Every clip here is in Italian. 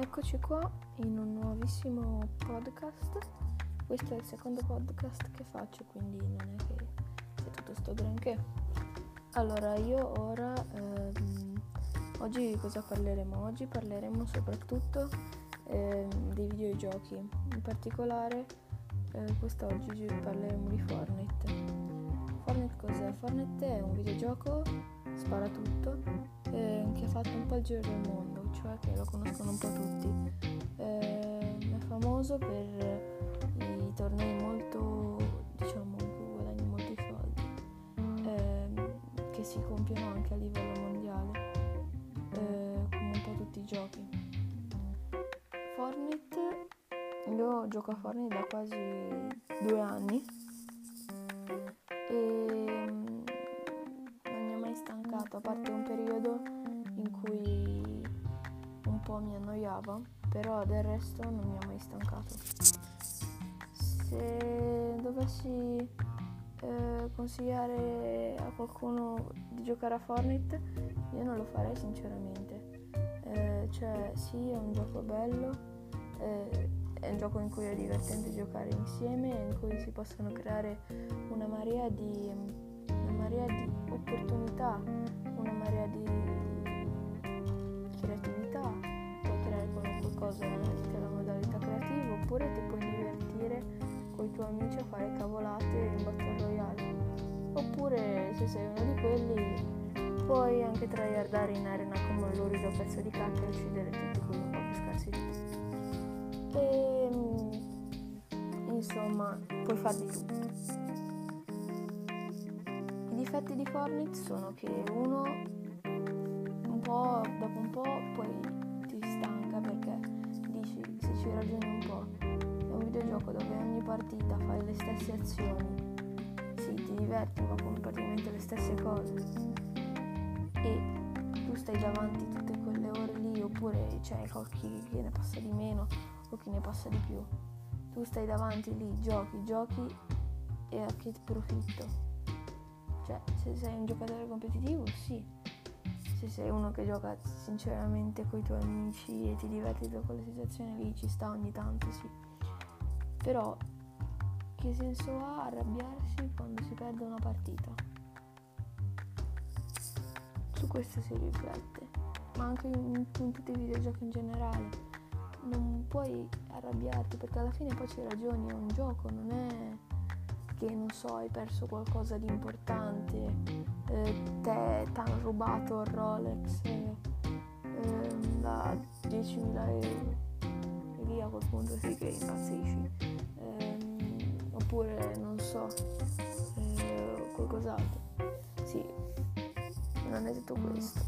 Eccoci qua in un nuovissimo podcast. Questo è il secondo podcast che faccio, quindi non è che sia tutto sto granché. Allora, io ora ehm, oggi cosa parleremo? Oggi parleremo soprattutto ehm, dei videogiochi. In particolare eh, quest'oggi parleremo di Fortnite. Fortnite cos'è? Fortnite è un videogioco spara tutto eh, che ha fatto un po' il giro del mondo cioè che lo conoscono un po' tutti. Eh, è famoso per i tornei molto, diciamo, in cui guadagni molti soldi, eh, che si compiono anche a livello mondiale, eh, come un po' tutti i giochi. Fortnite, io gioco a Fortnite da quasi due anni e annoiava, però del resto non mi ha mai stancato. Se dovessi eh, consigliare a qualcuno di giocare a Fortnite, io non lo farei sinceramente. Eh, cioè, sì, è un gioco bello, eh, è un gioco in cui è divertente giocare insieme, in cui si possono creare una marea di, una marea di opportunità, una marea di cosa tuoi amici a fare cavolate in Battle Royale oppure se sei uno di quelli puoi anche tryhardare in arena come un lurido pezzo di cacca e uccidere tutti quelli un po' più scarsi di te e mm, insomma puoi fare di tutto i difetti di Fortnite sono che uno un po' dopo un po' poi ci ragioni un po'. È un videogioco dove ogni partita fai le stesse azioni. Sì, ti diverti, ma con praticamente le stesse cose. E tu stai davanti tutte quelle ore lì, oppure c'è chi, chi ne passa di meno o chi ne passa di più. Tu stai davanti lì, giochi, giochi e a che profitto? Cioè, se sei un giocatore competitivo, sì, se sei uno che gioca sinceramente con i tuoi amici e ti diverti da quelle situazioni lì, ci sta ogni tanto, sì. Però che senso ha arrabbiarsi quando si perde una partita? Su questo si riflette, ma anche in, tutti i videogiochi in generale. Non puoi arrabbiarti perché alla fine poi ci ragioni, è un gioco, non è che non so, hai perso qualcosa di importante, eh, te ti hanno rubato il Rolex eh, ehm, da 10.000 euro e lì a quel punto sì che impazzisci. Eh, oppure non so, eh, qualcos'altro. Sì, non è tutto questo.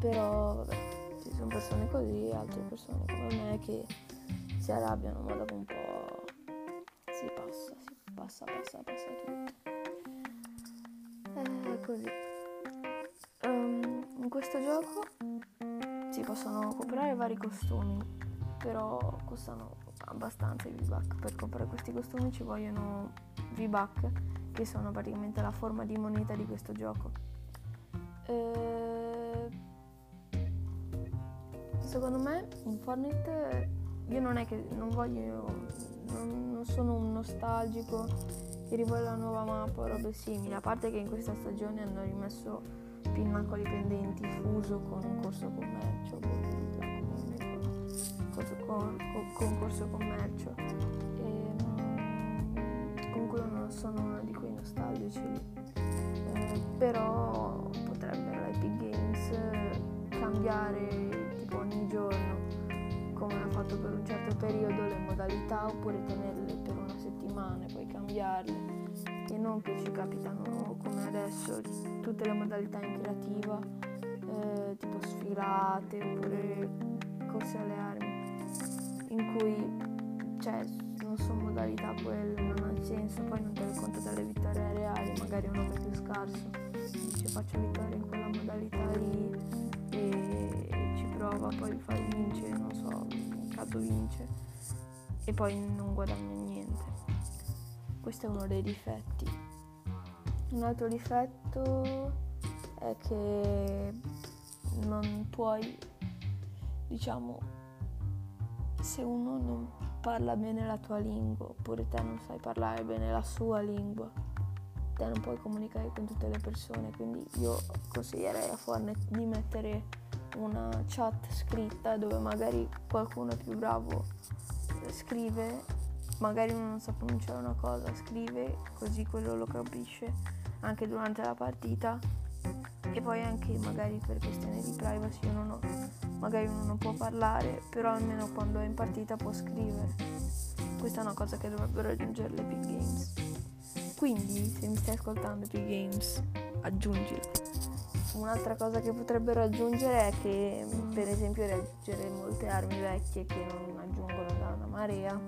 Però vabbè, ci sono persone così, altre persone come me che si arrabbiano ma dopo un po' si passa, si passa, passa, passa tutto. È così. Um, in questo gioco si possono comprare vari costumi, però costano abbastanza i V-Buck. Per comprare questi costumi ci vogliono V-Buck, che sono praticamente la forma di moneta di questo gioco. Eh, secondo me in Fortnite io non è che non voglio non, non sono un nostalgico che rivuole la nuova mappa o robe simili, a parte che in questa stagione hanno rimesso pinnacoli pendenti fuso con un corso commercio, corso con, con, concorso commercio. E, ehm, comunque non sono uno di quei nostalgici eh, però potrebbero Epic Games cambiare tipo ogni giorno come hanno fatto per un certo periodo le modalità oppure tenerle per una settimana e poi cambiarle. E non che ci capitano come adesso tutte le modalità in creativa eh, tipo sfilate oppure corse alle armi in cui cioè non sono modalità quelle non ha senso poi non te le conto delle vittorie reali magari che è più scarso dice faccio vittoria in quella modalità lì e ci prova poi fa vince non so in caso vince e poi non guadagna niente. Questo è uno dei difetti. Un altro difetto è che non puoi diciamo, se uno non parla bene la tua lingua, oppure te non sai parlare bene la sua lingua, te non puoi comunicare con tutte le persone, quindi io consiglierei a Fornet di mettere una chat scritta dove magari qualcuno più bravo scrive, magari uno non sa pronunciare una cosa, scrive così quello lo capisce anche durante la partita. E poi anche magari per questioni di privacy uno no, magari uno non può parlare, però almeno quando è in partita può scrivere. Questa è una cosa che dovrebbero aggiungere le Epic Games. Quindi, se mi stai ascoltando Epic Games, aggiungila. Un'altra cosa che potrebbero aggiungere è che, per esempio, reggere molte armi vecchie che non aggiungono da una marea,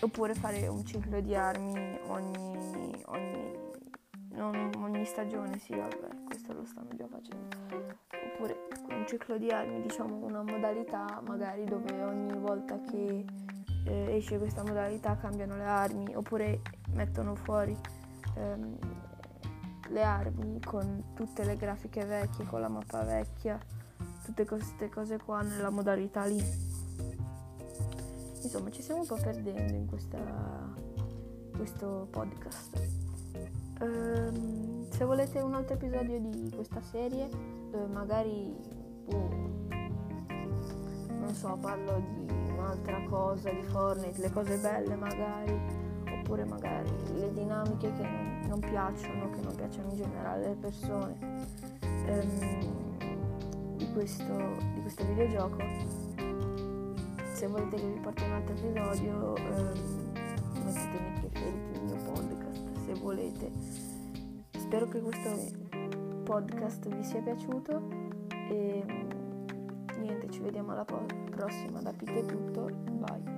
oppure fare un ciclo di armi ogni, ogni non ogni stagione, sì, vabbè, questo lo stanno già facendo. Oppure un ciclo di armi, diciamo una modalità magari dove ogni volta che eh, esce questa modalità cambiano le armi, oppure mettono fuori ehm, le armi con tutte le grafiche vecchie, con la mappa vecchia, tutte queste cose qua nella modalità lì. Insomma, ci stiamo un po' perdendo in questa, questo podcast. Um, se volete un altro episodio di questa serie, dove magari boh, non so, parlo di un'altra cosa di Fortnite, le cose belle magari, oppure magari le dinamiche che non, piacciono, che non piacciono in generale alle persone um, di, questo, di questo videogioco. Se volete che vi porti un altro episodio, um, volete. Spero che questo podcast vi sia piaciuto e niente, ci vediamo alla prossima. Da Pic è tutto, bye.